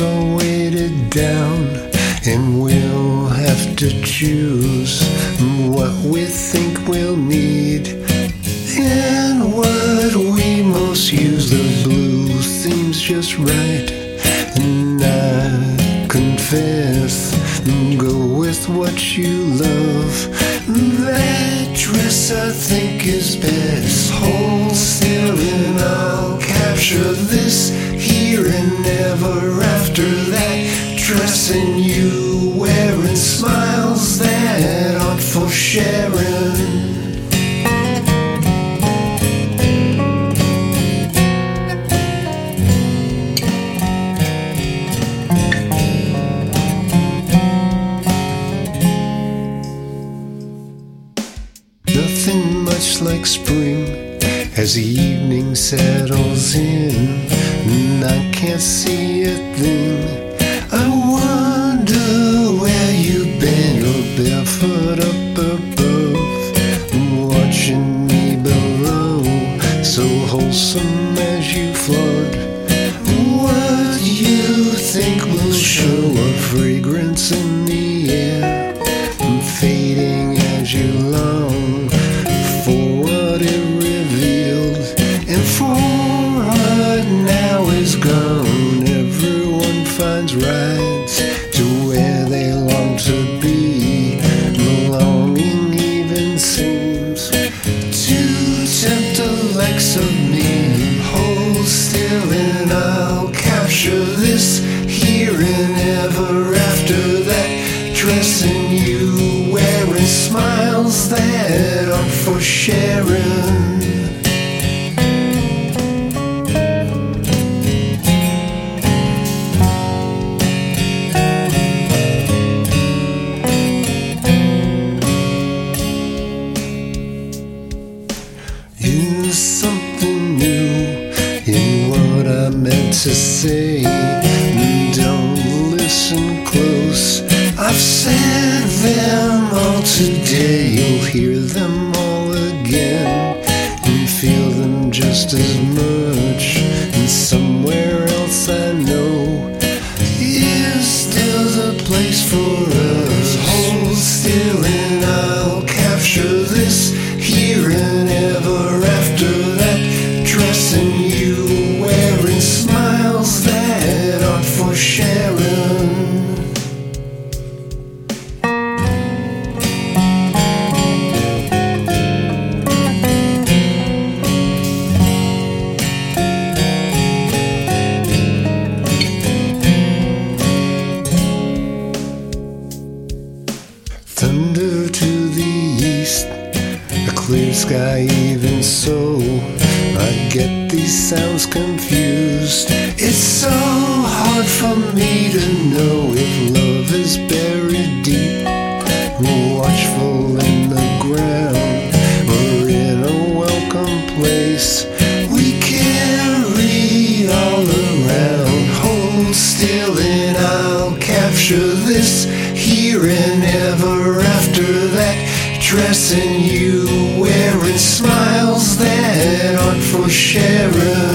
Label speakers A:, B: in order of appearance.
A: are weighted down, and we'll have to choose what we think we'll need and what we most use. The blue seems just right, and I confess, go with what you love. That dress I think is best. Hold still, and I'll capture this here and never for sharing. Nothing much like spring as the evening settles in, and I can't see a thing. Wholesome as you float. What you think will show a fragrance in the air, fading as you long for what it revealed, and for what now is gone. Everyone finds rides And I'll capture this here and ever after that. Dressing you wearing smiles that aren't for sharing. To say? Don't listen close. I've said them all today. You'll hear them all again and feel them just as much. And somewhere else I know is still the place for us. Hold still sky even so. I get these sounds confused. It's so hard for me to know if love is buried deep, watchful in the ground, or in a welcome place. We carry all around. Hold still and I'll capture this here and ever after Dressing you wearing smiles that aren't for sharing.